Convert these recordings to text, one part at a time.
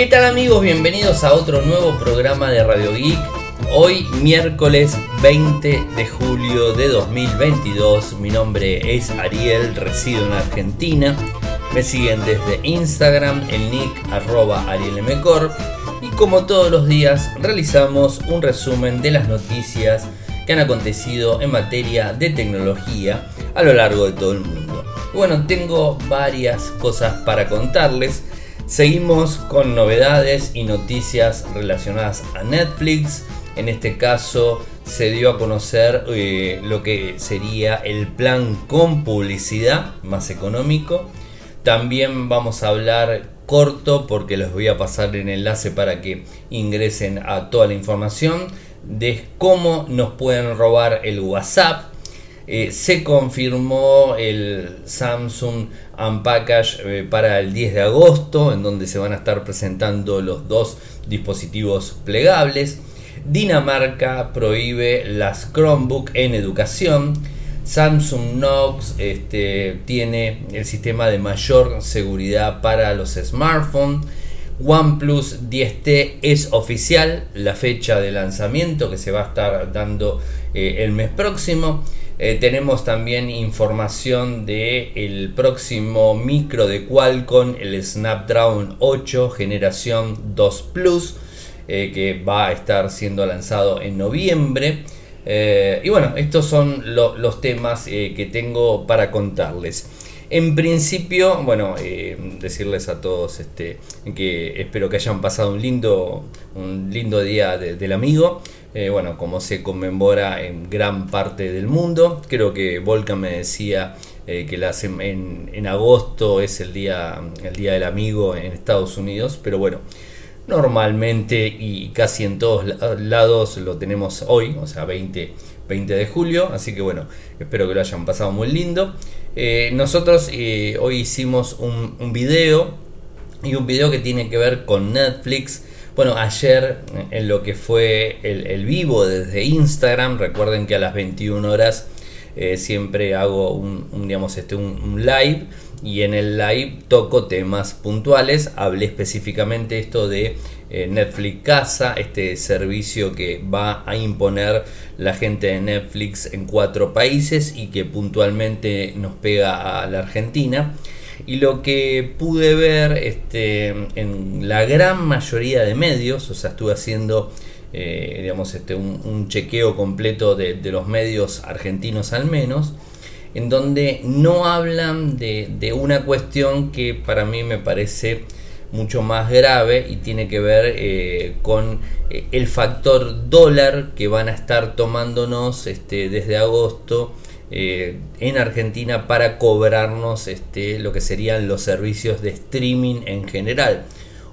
¿Qué tal amigos? Bienvenidos a otro nuevo programa de Radio Geek. Hoy miércoles 20 de julio de 2022. Mi nombre es Ariel, resido en Argentina. Me siguen desde Instagram, el nick arroba arielmcor. Y como todos los días realizamos un resumen de las noticias que han acontecido en materia de tecnología a lo largo de todo el mundo. Bueno, tengo varias cosas para contarles. Seguimos con novedades y noticias relacionadas a Netflix. En este caso se dio a conocer eh, lo que sería el plan con publicidad más económico. También vamos a hablar corto porque les voy a pasar el enlace para que ingresen a toda la información de cómo nos pueden robar el WhatsApp eh, se confirmó el Samsung Unpackage eh, para el 10 de agosto, en donde se van a estar presentando los dos dispositivos plegables. Dinamarca prohíbe las Chromebook en educación. Samsung Knox este, tiene el sistema de mayor seguridad para los smartphones. OnePlus 10T es oficial, la fecha de lanzamiento que se va a estar dando eh, el mes próximo. Eh, tenemos también información de el próximo micro de Qualcomm, el Snapdragon 8 generación 2 Plus, eh, que va a estar siendo lanzado en noviembre. y bueno, estos son los temas que tengo para contarles. En principio, bueno, eh, decirles a todos este, que espero que hayan pasado un lindo, un lindo día del amigo. Eh, bueno, como se conmemora en gran parte del mundo. Creo que Volcan me decía eh, que la, en, en, agosto es el día, el día del amigo en Estados Unidos, pero bueno, normalmente y casi en todos lados lo tenemos hoy, o sea, 20, 20 de julio. Así que bueno, espero que lo hayan pasado muy lindo. Eh, nosotros eh, hoy hicimos un, video y un video que tiene que ver con Netflix. Bueno, ayer en lo que fue el, vivo desde Instagram, recuerden que a las 21 horas eh, siempre hago un, digamos, este, un, live y en el live toco temas puntuales. Hablé específicamente esto de Netflix Casa, este servicio que va a imponer la gente de Netflix en cuatro países y que puntualmente nos pega a la Argentina. Y lo que pude ver este, en la gran mayoría de medios, o sea, estuve haciendo eh, digamos, este, un, chequeo completo de, los medios argentinos al menos, en donde no hablan de, una cuestión que para mí me parece mucho más grave y tiene que ver eh, con eh, el factor dólar que van a estar tomándonos este, desde agosto eh, en Argentina para cobrarnos este, lo que serían los servicios de streaming en general.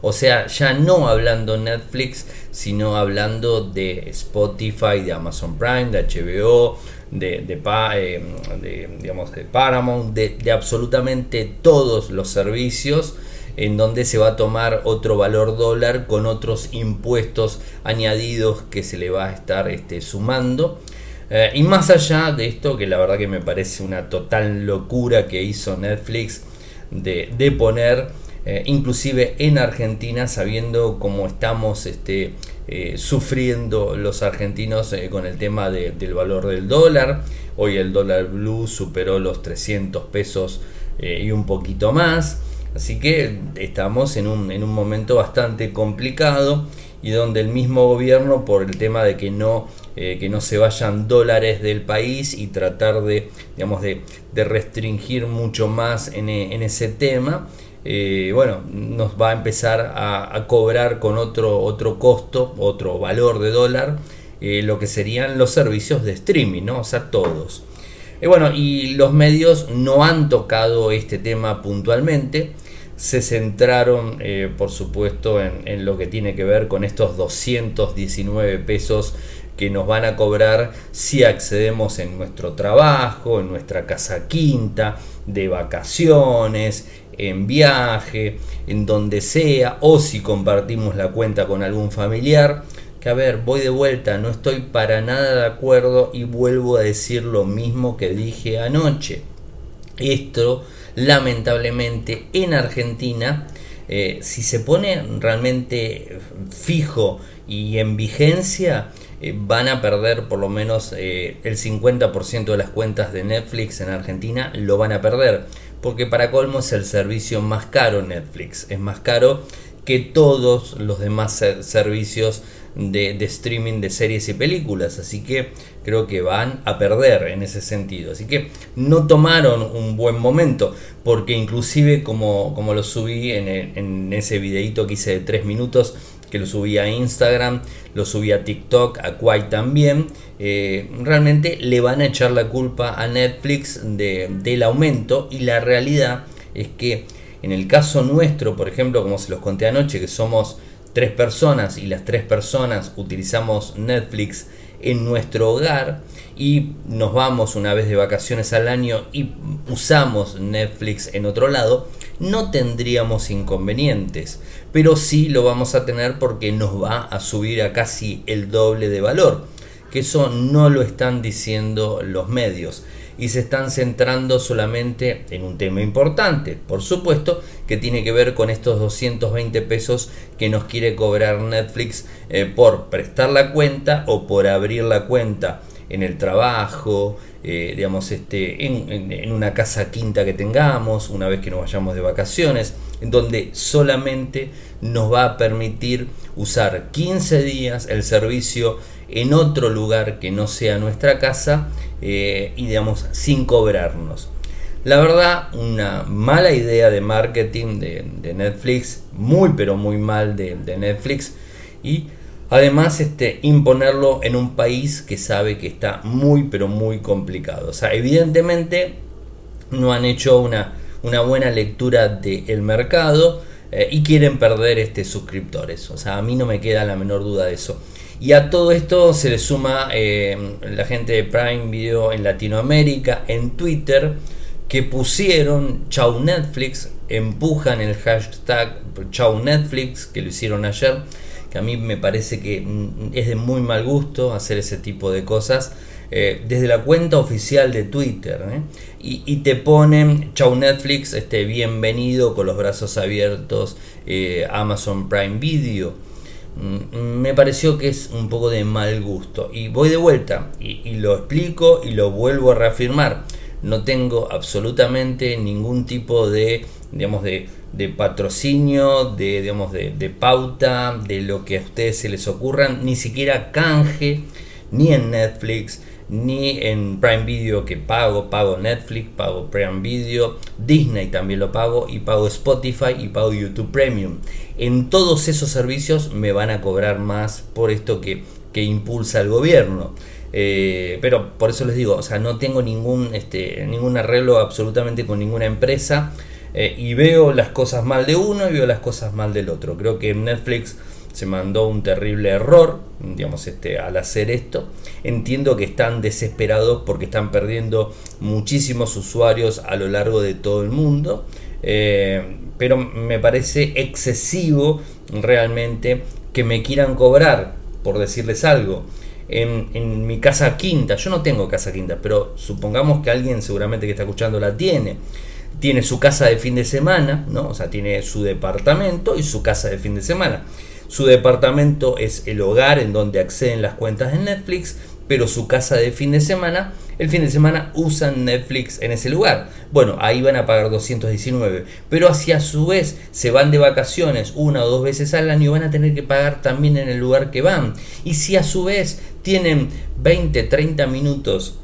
O sea, ya no hablando Netflix, sino hablando de Spotify, de Amazon Prime, de HBO, de, de, digamos, de Paramount, de absolutamente todos los servicios en donde se va a tomar otro valor dólar con otros impuestos añadidos que se le va a estar este, sumando. Eh, y más allá de esto, que la verdad que me parece una total locura que hizo Netflix de, poner, eh, inclusive en Argentina, sabiendo cómo estamos este, eh, sufriendo los argentinos con el tema del valor del dólar. Hoy el dólar blue superó los 300 pesos y un poquito más. Así que estamos en un, en un momento bastante complicado y donde el mismo gobierno, por el tema de que no, eh, que no se vayan dólares del país y tratar de, digamos, de, restringir mucho más en, ese tema, eh, bueno, nos va a empezar a, cobrar con otro, otro costo, otro valor de dólar, eh, lo que serían los servicios de streaming, ¿no? O sea, todos. bueno, y los medios no han tocado este tema puntualmente se centraron, eh, por supuesto, en, lo que tiene que ver con estos 219 pesos que nos van a cobrar si accedemos en nuestro trabajo, en nuestra casa quinta, de vacaciones, en viaje, en donde sea, o si compartimos la cuenta con algún familiar. Que a ver, voy de vuelta, no estoy para nada de acuerdo y vuelvo a decir lo mismo que dije anoche. Esto lamentablemente en Argentina eh, si se pone realmente fijo y en vigencia, eh, van a perder por lo menos el 50% de las cuentas de Netflix en Argentina, lo van a perder. Porque para colmo es el servicio más caro Netflix. Es más caro que todos los demás servicios de, streaming de series y películas. Así que creo que van a perder en ese sentido. Así que no tomaron un buen momento. Porque inclusive como, como lo subí en, en ese videito que hice de 3 minutos que lo subí a Instagram, lo subí a TikTok, a Quai también, eh, realmente le van a echar la culpa a Netflix del aumento y la realidad es que en el caso nuestro, por ejemplo, como se los conté anoche, que somos tres personas y las tres personas utilizamos Netflix en nuestro hogar y nos vamos una vez de vacaciones al año y usamos Netflix en otro lado, no tendríamos inconvenientes, pero sí lo vamos a tener porque nos va a subir a casi el doble de valor, que eso no lo están diciendo los medios y se están centrando solamente en un tema importante, por supuesto, que tiene que ver con estos 220 pesos que nos quiere cobrar Netflix eh, por prestar la cuenta o por abrir la cuenta en el trabajo, eh, digamos, este, en, una casa quinta que tengamos, una vez que nos vayamos de vacaciones, en donde solamente nos va a permitir usar 15 días el servicio en otro lugar que no sea nuestra casa eh, y digamos sin cobrarnos. La verdad, una mala idea de marketing de, Netflix, muy pero muy mal de, Netflix y Además, este, imponerlo en un país que sabe que está muy, pero muy complicado. O sea, evidentemente no han hecho una, una buena lectura del mercado eh, y quieren perder este, suscriptores. O sea, a mí no me queda la menor duda de eso. Y a todo esto se le suma eh, la gente de Prime Video en Latinoamérica, en Twitter, que pusieron Chau Netflix, empujan el hashtag Chau Netflix, que lo hicieron ayer que a mí me parece que mm, es de muy mal gusto hacer ese tipo de cosas. Eh, desde la cuenta oficial de Twitter ¿eh? y, te ponen chau Netflix este bienvenido con los brazos abiertos Amazon Prime Video me pareció que es un poco de mal gusto. Y voy de vuelta y lo explico y lo vuelvo a reafirmar. No tengo absolutamente ningún tipo de digamos de de patrocinio, de, digamos, de, pauta, de lo que a ustedes se les ocurran, ni siquiera canje, ni en Netflix, ni en Prime Video que pago, pago Netflix, pago Prime Video, Disney también lo pago y pago Spotify y pago YouTube Premium. En todos esos servicios me van a cobrar más por esto que, que impulsa el gobierno. Eh, pero por eso les digo, o sea, no tengo ningún, este, ningún arreglo absolutamente con ninguna empresa. Eh, y veo las cosas mal de uno y veo las cosas mal del otro. Creo que Netflix se mandó un terrible error, digamos, este, al hacer esto. Entiendo que están desesperados porque están perdiendo muchísimos usuarios a lo largo de todo el mundo. Eh, pero me parece excesivo realmente que me quieran cobrar, por decirles algo. En, en, mi casa quinta, yo no tengo casa quinta, pero supongamos que alguien seguramente que está escuchando la tiene tiene su casa de fin de semana, ¿no? O sea, tiene su departamento y su casa de fin de semana. Su departamento es el hogar en donde acceden las cuentas de Netflix, pero su casa de fin de semana, el fin de semana usan Netflix en ese lugar. Bueno, ahí van a pagar 219, pero hacia su vez se van de vacaciones una o dos veces al año, van a tener que pagar también en el lugar que van. Y si a su vez tienen 20, 30 minutos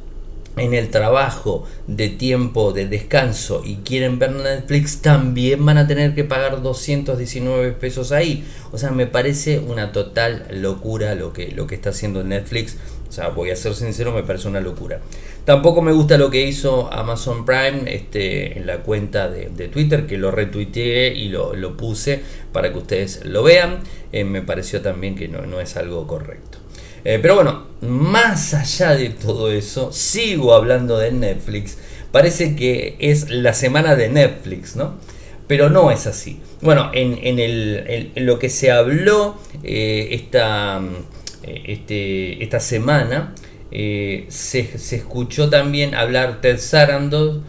en el trabajo de tiempo de descanso y quieren ver Netflix, también van a tener que pagar 219 pesos ahí. O sea, me parece una total locura lo que, lo que está haciendo Netflix. O sea, voy a ser sincero, me parece una locura. Tampoco me gusta lo que hizo Amazon Prime este, en la cuenta de, Twitter, que lo retuiteé y lo, puse para que ustedes lo vean. Eh, me pareció también que no, no es algo correcto. Eh, pero bueno, más allá de todo eso, sigo hablando de Netflix. Parece que es la semana de Netflix, ¿no? Pero no es así. Bueno, en, lo que se habló eh, esta, eh, este, esta semana, se, escuchó también hablar Ted Sarandos,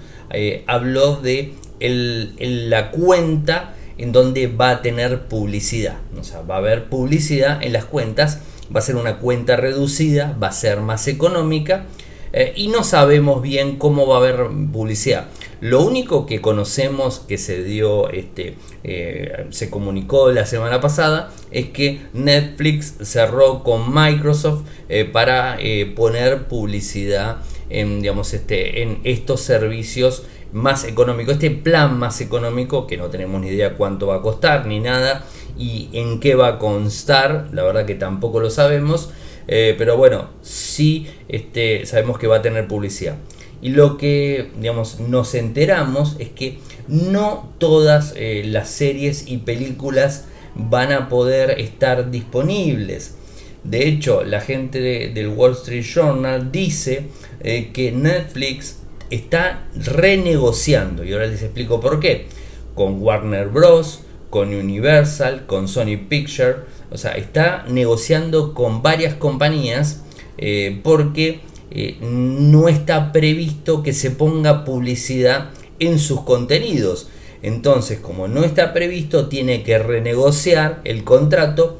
habló de la cuenta en donde va a tener publicidad. O sea, va a haber publicidad en las cuentas, va a ser una cuenta reducida, va a ser más económica eh, y no sabemos bien cómo va a haber publicidad. Lo único que conocemos que se dio, este, eh, se comunicó la semana pasada, es que Netflix cerró con Microsoft eh, para poner publicidad en, digamos, este, en estos servicios más económicos. Este plan más económico, que no tenemos ni idea cuánto va a costar ni nada, y en qué va a constar, la verdad que tampoco lo sabemos. Eh, pero bueno, sí este, sabemos que va a tener publicidad. Y lo que digamos, nos enteramos es que no todas eh, las series y películas van a poder estar disponibles. De hecho, la gente del Wall Street Journal dice eh, que Netflix está renegociando, y ahora les explico por qué, con Warner Bros., con Universal, con Sony Picture, o sea, está negociando con varias compañías eh, porque eh, no está previsto que se ponga publicidad en sus contenidos. Entonces, como no está previsto, tiene que renegociar el contrato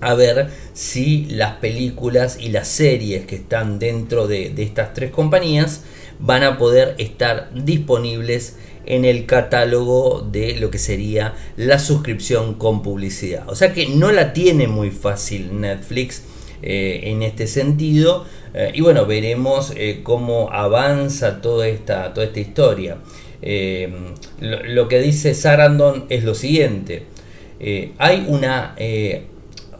a ver si las películas y las series que están dentro de, de estas tres compañías van a poder estar disponibles en el catálogo de lo que sería la suscripción con publicidad. O sea que no la tiene muy fácil Netflix eh, en este sentido. Eh, y bueno, veremos eh, cómo avanza toda esta, toda esta historia. Lo, lo, que dice Sarandon es lo siguiente. hay una...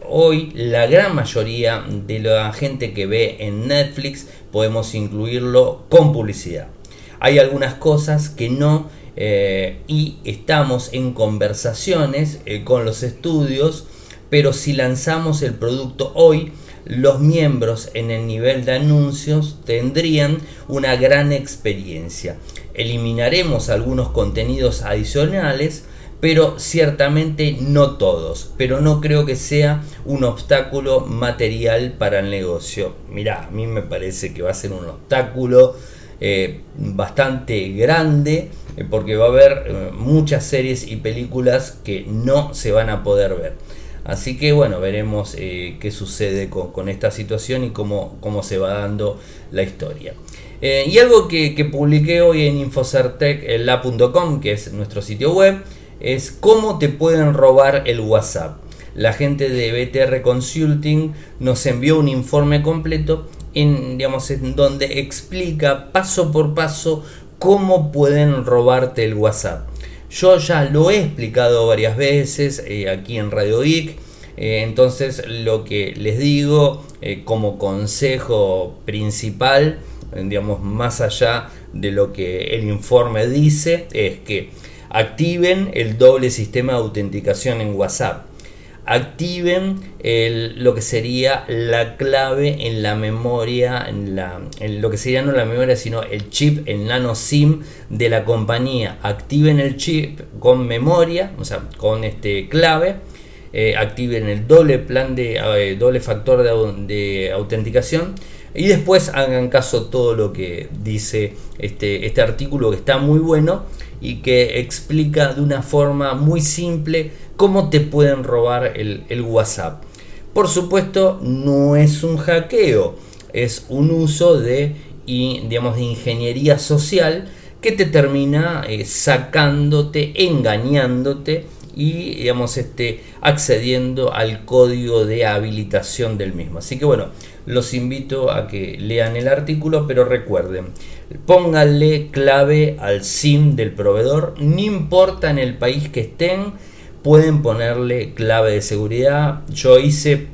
hoy la gran mayoría de la gente que ve en Netflix podemos incluirlo con publicidad. Hay algunas cosas que no eh, y estamos en conversaciones eh, con los estudios, pero si lanzamos el producto hoy, los miembros en el nivel de anuncios tendrían una gran experiencia. Eliminaremos algunos contenidos adicionales, pero ciertamente no todos. Pero no creo que sea un obstáculo material para el negocio. Mirá, a mí me parece que va a ser un obstáculo eh, bastante grande eh, porque va a haber eh, muchas series y películas que no se van a poder ver. Así que bueno, veremos qué sucede con, esta situación y cómo, cómo, se va dando la historia. y algo que, publiqué hoy en infocertecla.com, que es nuestro sitio web, es cómo te pueden robar el WhatsApp. La gente de BTR Consulting nos envió un informe completo en, digamos, en donde explica paso por paso cómo pueden robarte el WhatsApp. Yo ya lo he explicado varias veces eh, aquí en Radio Geek. Eh, entonces lo que les digo eh, como consejo principal, digamos más allá de lo que el informe dice, es que activen el doble sistema de autenticación en WhatsApp activen lo que sería la clave en la memoria, en, la, lo que sería no la memoria, sino el chip, el nano SIM de la compañía. Activen el chip con memoria, o sea, con este clave. Eh, activen el doble plan de eh, doble factor de, de, autenticación y después hagan caso todo lo que dice este, este artículo que está muy bueno y que explica de una forma muy simple cómo te pueden robar el, WhatsApp. Por supuesto, no es un hackeo, es un uso de, digamos, de ingeniería social que te termina eh, sacándote, engañándote y digamos este accediendo al código de habilitación del mismo. Así que bueno, los invito a que lean el artículo, pero recuerden, pónganle clave al SIM del proveedor, no importa en el país que estén, pueden ponerle clave de seguridad. Yo hice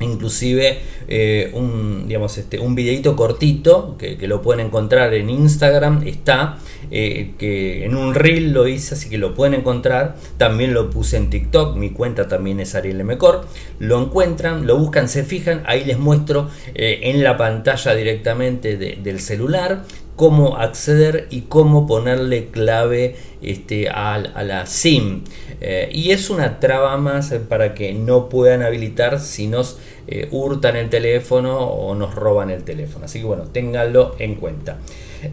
inclusive eh, un, digamos, este, un videito cortito que, lo pueden encontrar en Instagram, está, eh, que en un reel lo hice, así que lo pueden encontrar, también lo puse en TikTok, mi cuenta también es Ariel Mecor, lo encuentran, lo buscan, se fijan, ahí les muestro eh, en la pantalla directamente del celular, cómo acceder y cómo ponerle clave este, a, la SIM. Eh, y es una traba más para que no puedan habilitar si nos eh, hurtan el teléfono o nos roban el teléfono. Así que bueno, ténganlo en cuenta.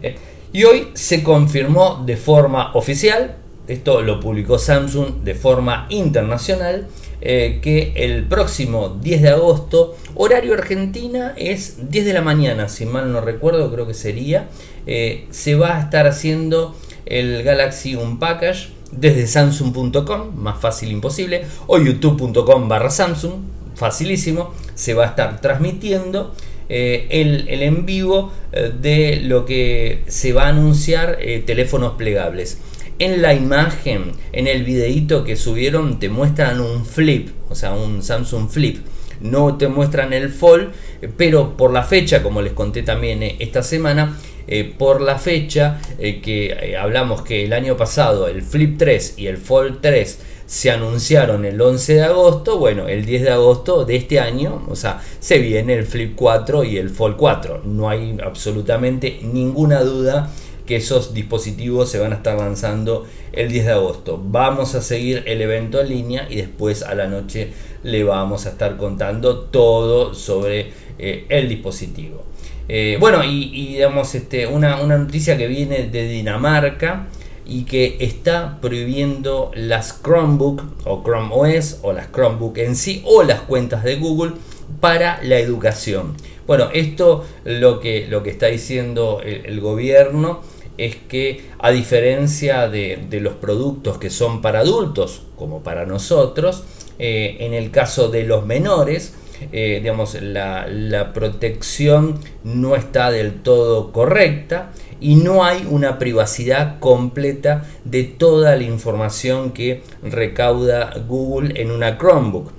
Eh, y hoy se confirmó de forma oficial esto lo publicó Samsung de forma internacional, eh, que el próximo 10 de agosto, horario Argentina es 10 de la mañana, si mal no recuerdo, creo que sería, eh, se va a estar haciendo el Galaxy Unpackage desde samsung.com, más fácil imposible, o youtube.com barra Samsung, facilísimo, se va a estar transmitiendo eh, el, en vivo de lo que se va a anunciar teléfonos plegables en la imagen, en el videito que subieron, te muestran un flip, o sea, un Samsung Flip. No te muestran el Fold, pero por la fecha, como les conté también eh, esta semana, eh, por la fecha eh, que hablamos que el año pasado el Flip 3 y el Fold 3 se anunciaron el 11 de agosto, bueno, el 10 de agosto de este año, o sea, se viene el Flip 4 y el Fold 4. No hay absolutamente ninguna duda que esos dispositivos se van a estar lanzando el 10 de agosto. Vamos a seguir el evento en línea y después a la noche le vamos a estar contando todo sobre eh, el dispositivo. Eh, bueno, y, digamos, este, una, una noticia que viene de Dinamarca y que está prohibiendo las Chromebook o Chrome OS o las Chromebook en sí o las cuentas de Google para la educación. Bueno, esto lo que, lo que está diciendo el gobierno es que a diferencia de, los productos que son para adultos, como para nosotros, eh, en el caso de los menores, eh, digamos, la, la, protección no está del todo correcta y no hay una privacidad completa de toda la información que recauda Google en una Chromebook.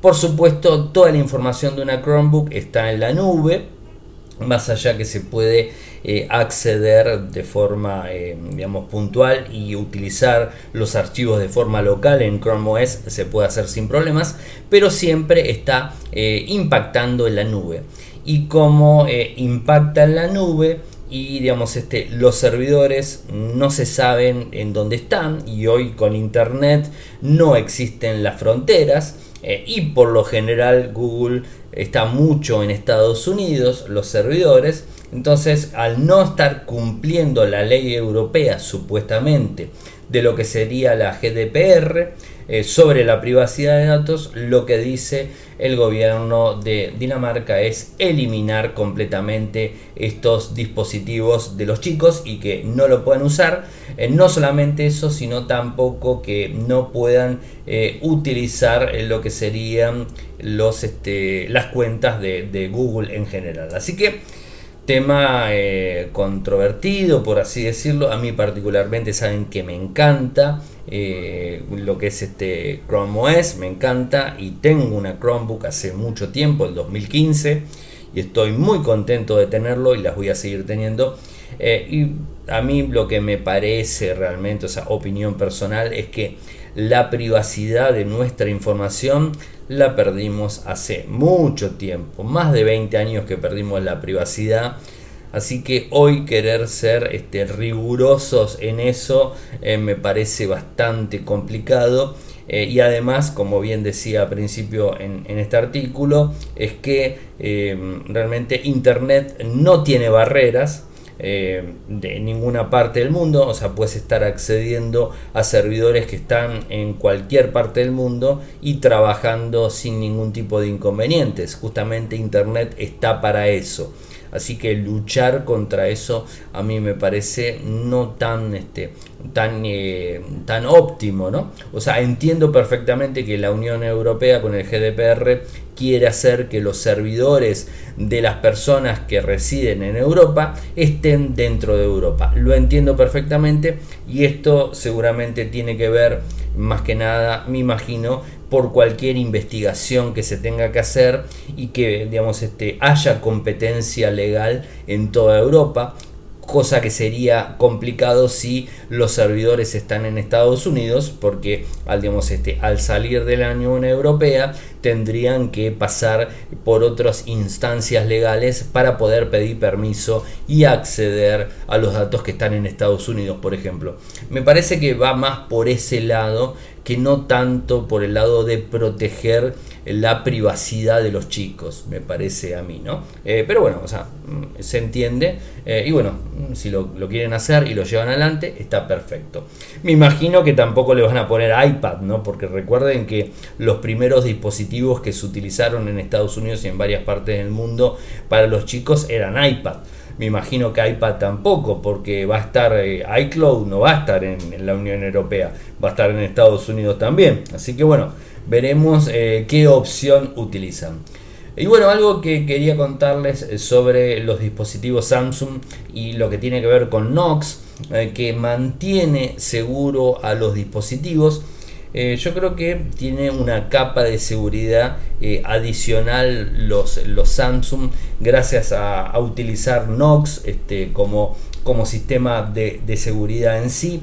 Por supuesto, toda la información de una Chromebook está en la nube, más allá que se puede eh, acceder de forma eh, digamos puntual y utilizar los archivos de forma local en Chrome OS se puede hacer sin problemas pero siempre está eh, impactando en la nube. Y como impacta en la nube y digamos este los servidores no se saben en dónde están y hoy con internet no existen las fronteras y por lo general Google está mucho en Estados Unidos, los servidores, entonces al no estar cumpliendo la ley europea supuestamente de lo que sería la GDPR eh, sobre la privacidad de datos, lo que dice el gobierno de Dinamarca es eliminar completamente estos dispositivos de los chicos y que no lo puedan usar. Eh, no solamente eso, sino tampoco que no puedan eh, utilizar lo que serían los, este, las cuentas de, de Google en general. Así que tema eh, controvertido, por así decirlo. A mí particularmente saben que me encanta eh, lo que es este Chrome OS, me encanta y tengo una Chromebook hace mucho tiempo, el 2015, y estoy muy contento de tenerlo y las voy a seguir teniendo. Eh, y a mí lo que me parece realmente, o sea, opinión personal, es que la privacidad de nuestra información la perdimos hace mucho tiempo, más de 20 años que perdimos la privacidad. Así que hoy querer ser este, rigurosos en eso eh, me parece bastante complicado. Eh, y además, como bien decía al principio en, este artículo, es que eh, realmente Internet no tiene barreras. Eh, de ninguna parte del mundo, o sea, puedes estar accediendo a servidores que están en cualquier parte del mundo y trabajando sin ningún tipo de inconvenientes. Justamente Internet está para eso. Así que luchar contra eso a mí me parece no tan, este, tan, eh, tan óptimo, ¿no? O sea, entiendo perfectamente que la Unión Europea con el GDPR quiere hacer que los servidores de las personas que residen en Europa estén dentro de Europa. Lo entiendo perfectamente y esto seguramente tiene que ver más que nada, me imagino, por cualquier investigación que se tenga que hacer y que digamos este haya competencia legal en toda Europa cosa que sería complicado si los servidores están en Estados Unidos porque al, digamos, este, al salir de la Unión Europea tendrían que pasar por otras instancias legales para poder pedir permiso y acceder a los datos que están en Estados Unidos, por ejemplo. Me parece que va más por ese lado que no tanto por el lado de proteger la privacidad de los chicos, me parece a mí, ¿no? Eh, pero bueno, o sea, mm, se entiende eh, y bueno, mm, si lo, quieren hacer y lo llevan adelante, está perfecto. Me imagino que tampoco le van a poner iPad, ¿no? Porque recuerden que los primeros dispositivos que se utilizaron en Estados Unidos y en varias partes del mundo para los chicos eran iPad. Me imagino que iPad tampoco, porque va a estar eh, iCloud, no va a estar en, la Unión Europea, va a estar en Estados Unidos también. Así que bueno, veremos eh, qué opción utilizan. Y bueno, algo que quería contarles eh, sobre los dispositivos Samsung y lo que tiene que ver con Knox, que mantiene seguro a los dispositivos eh, yo creo que tiene una capa de seguridad eh, adicional los, los Samsung gracias a, utilizar Knox este, como, como sistema de, seguridad en sí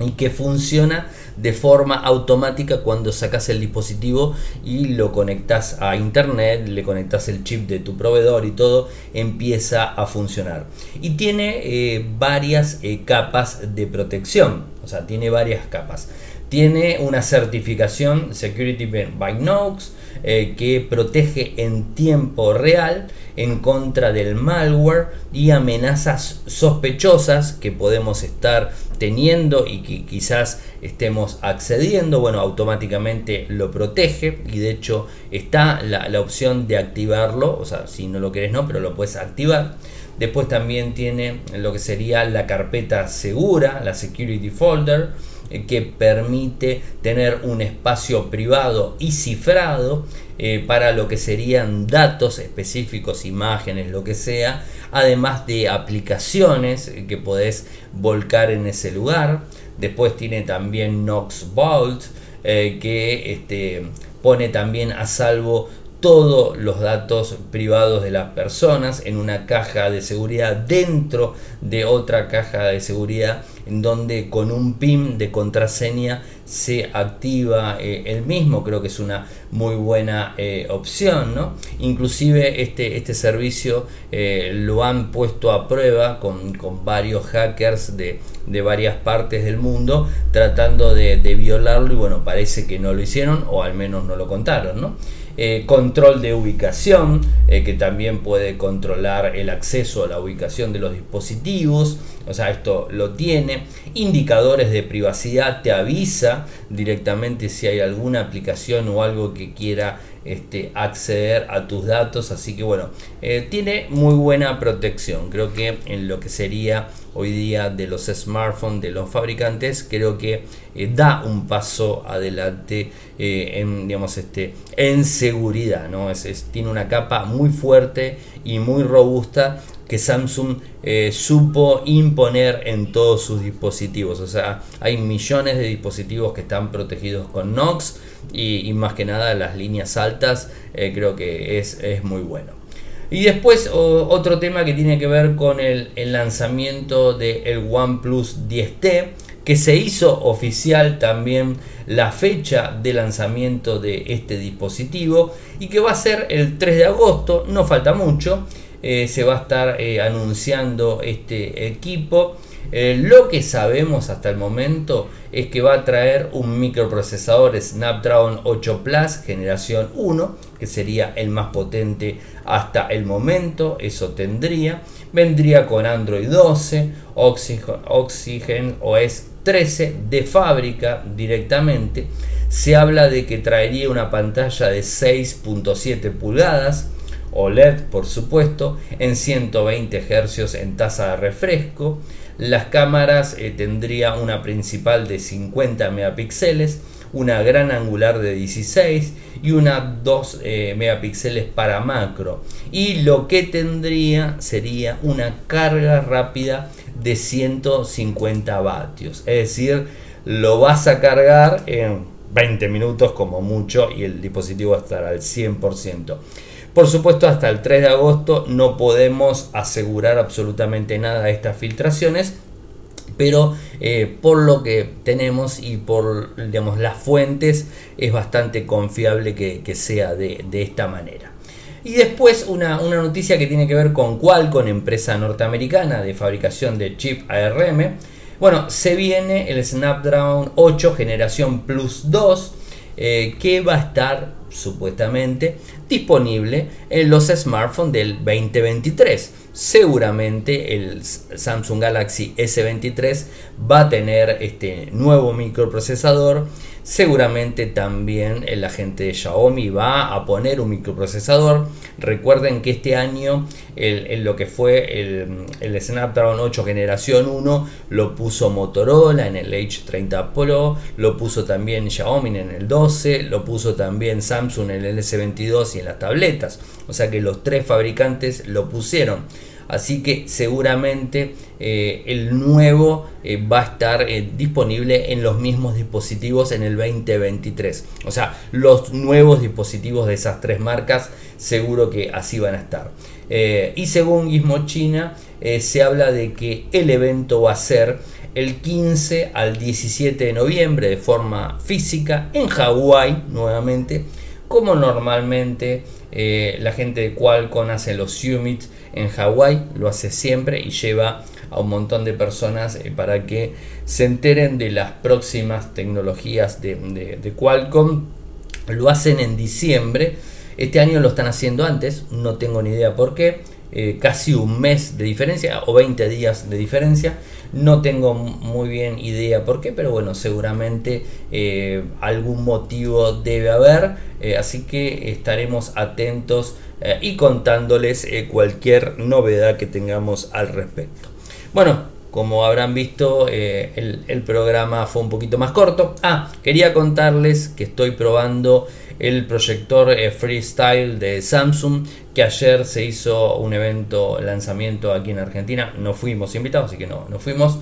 y que funciona de forma automática cuando sacas el dispositivo y lo conectas a internet, le conectas el chip de tu proveedor y todo empieza a funcionar. Y tiene eh, varias capas de protección, o sea, tiene varias capas. Tiene una certificación Security by Knox eh, que protege en tiempo real en contra del malware y amenazas sospechosas que podemos estar teniendo y que quizás estemos accediendo, bueno, automáticamente lo protege y de hecho está la, opción de activarlo, o sea, si no lo querés no, pero lo puedes activar. Después también tiene lo que sería la carpeta segura, la security folder, que permite tener un espacio privado y cifrado eh, para lo que serían datos específicos, imágenes, lo que sea, además de aplicaciones que podés volcar en ese lugar. Después tiene también Knox Vault, eh, que este, pone también a salvo todos los datos privados de las personas en una caja de seguridad dentro de otra caja de seguridad en donde con un PIN de contraseña se activa eh, el mismo creo que es una muy buena eh, opción ¿no? inclusive este, este servicio eh, lo han puesto a prueba con, varios hackers de, varias partes del mundo tratando de, de violarlo y bueno parece que no lo hicieron o al menos no lo contaron ¿no? Eh, control de ubicación, eh, que también puede controlar el acceso a la ubicación de los dispositivos, o sea, esto lo tiene. Indicadores de privacidad, te avisa directamente si hay alguna aplicación o algo que quiera este, acceder a tus datos, así que bueno, eh, tiene muy buena protección, creo que en lo que sería hoy día de los smartphones de los fabricantes creo que eh, da un paso adelante eh, en digamos este en seguridad no es, tiene una capa muy fuerte y muy robusta que Samsung eh, supo imponer en todos sus dispositivos. O sea hay millones de dispositivos que están protegidos con Knox y, más que nada las líneas altas creo que es, es muy bueno. Y después otro tema que tiene que ver con el, lanzamiento del OnePlus 10T, que se hizo oficial también la fecha de lanzamiento de este dispositivo y que va a ser el 3 de agosto, no falta mucho, eh, se va a estar eh, anunciando este equipo. Eh, lo que sabemos hasta el momento es que va a traer un microprocesador Snapdragon 8 Plus generación 1, que sería el más potente hasta el momento, eso tendría. Vendría con Android 12, Oxygen, OS 13 de fábrica directamente. Se habla de que traería una pantalla de 6.7 pulgadas, OLED por supuesto, en 120 Hz en tasa de refresco. Las cámaras eh, tendría una principal de 50 megapíxeles, una gran angular de 16 y una 2 eh, megapíxeles para macro. Y lo que tendría sería una carga rápida de 150 vatios. Es decir, lo vas a cargar en 20 minutos como mucho y el dispositivo estará al 100%. Por supuesto, hasta el 3 de agosto no podemos asegurar absolutamente nada de estas filtraciones, pero eh, por lo que tenemos y por digamos, las fuentes es bastante confiable que, sea de, esta manera. Y después una, una, noticia que tiene que ver con Qualcomm, empresa norteamericana de fabricación de chip ARM. Bueno, se viene el Snapdragon 8 generación Plus 2 eh, que va a estar supuestamente, disponible en los smartphones del 2023. Seguramente el Samsung Galaxy S23 va a tener este nuevo microprocesador Seguramente también la gente de Xiaomi va a poner un microprocesador. Recuerden que este año el, lo que fue el, el, Snapdragon 8 generación 1 lo puso Motorola en el H30 Pro, lo puso también Xiaomi en el 12, lo puso también Samsung en el S22 y en las tabletas. O sea que los tres fabricantes lo pusieron. Así que seguramente eh, el nuevo eh, va a estar eh, disponible en los mismos dispositivos en el 2023. O sea, los nuevos dispositivos de esas tres marcas seguro que así van a estar. y según Gizmo China, se habla de que el evento va a ser el 15 al 17 de noviembre de forma física en Hawái nuevamente, como normalmente la gente de Qualcomm hace los Summits en Hawái, lo hace siempre y lleva a un montón de personas eh, para que se enteren de las próximas tecnologías de, Qualcomm. Lo hacen en diciembre, este año lo están haciendo antes, no tengo ni idea por qué. Eh, casi un mes de diferencia o 20 días de diferencia. No tengo muy bien idea por qué, pero bueno, seguramente eh, algún motivo debe haber. así que estaremos atentos eh, y contándoles eh, cualquier novedad que tengamos al respecto. Bueno, como habrán visto, eh, el, programa fue un poquito más corto. Ah, quería contarles que estoy probando el proyector Freestyle de Samsung, que ayer se hizo un evento lanzamiento aquí en Argentina. No fuimos invitados, así que no, no fuimos.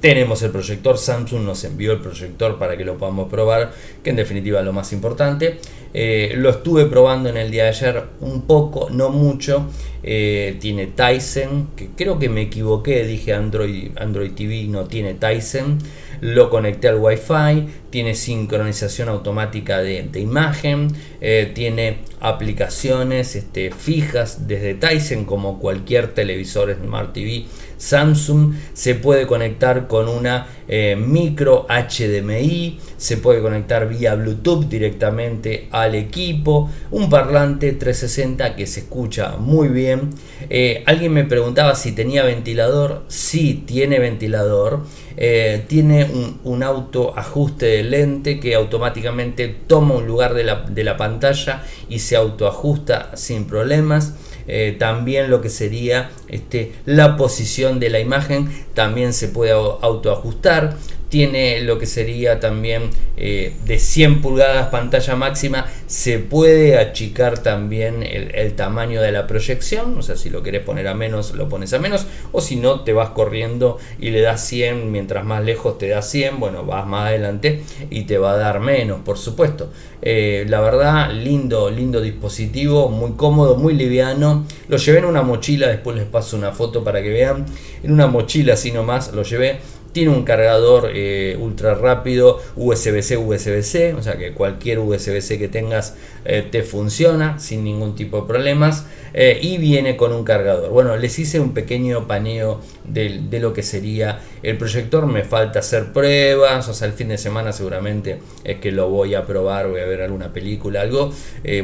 Tenemos el proyector, Samsung nos envió el proyector para que lo podamos probar, que en definitiva es lo más importante. Eh, lo estuve probando en el día de ayer un poco, no mucho. Eh, tiene Tyson, que creo que me equivoqué, dije Android, Android TV no tiene Tyson. Lo conecté al Wi-Fi, tiene sincronización automática de, imagen, eh, tiene aplicaciones este, fijas desde Tyson como cualquier televisor Smart TV Samsung, se puede conectar con una eh, micro HDMI, se puede conectar vía Bluetooth directamente al equipo, un parlante 360 que se escucha muy bien. Eh, alguien me preguntaba si tenía ventilador, sí tiene ventilador. Eh, tiene un, auto ajuste de lente que automáticamente toma un lugar de la, de la pantalla y se autoajusta sin problemas. Eh, también lo que sería este, la posición de la imagen también se puede autoajustar tiene lo que sería también eh, de 100 pulgadas pantalla máxima, se puede achicar también el, tamaño de la proyección, o sea, si lo querés poner a menos, lo pones a menos, o si no, te vas corriendo y le das 100, mientras más lejos te da 100, bueno, vas más adelante y te va a dar menos, por supuesto. Eh, la verdad, lindo, lindo dispositivo, muy cómodo, muy liviano. Lo llevé en una mochila, después les paso una foto para que vean. En una mochila así nomás lo llevé tiene un cargador eh, ultra rápido USB-C, USB-C, o sea que cualquier USB-C que tengas eh, te funciona sin ningún tipo de problemas. Eh, y viene con un cargador. Bueno, les hice un pequeño paneo de, lo que sería el proyector. Me falta hacer pruebas, o sea, el fin de semana seguramente es que lo voy a probar, voy a ver alguna película, algo.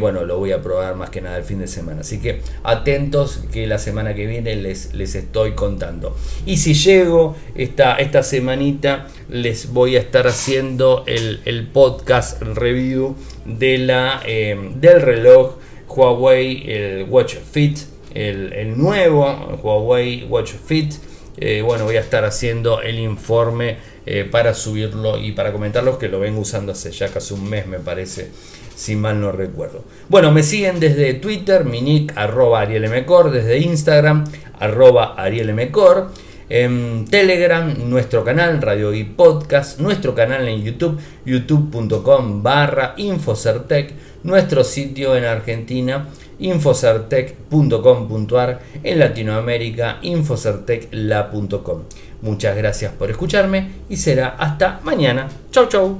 bueno, lo voy a probar más que nada el fin de semana. Así que atentos que la semana que viene les, les estoy contando. Y si llego esta, esta semanita les voy a estar haciendo el, podcast review de la, eh, del reloj Huawei, el Watch Fit, el, nuevo Huawei Watch Fit. Eh, bueno, voy a estar haciendo el informe eh, para subirlo y para comentarlo, que lo vengo usando hace ya casi un mes, me parece, si mal no recuerdo. Bueno, me siguen desde Twitter, mi nick, arroba arielmcor, desde Instagram, arroba arielmcor en Telegram, nuestro canal Radio y Podcast, nuestro canal en YouTube, youtube.com barra Infocertec, nuestro sitio en Argentina, infocertec.com.ar, en Latinoamérica, infocertecla.com. Muchas gracias por escucharme y será hasta mañana. Chau chau.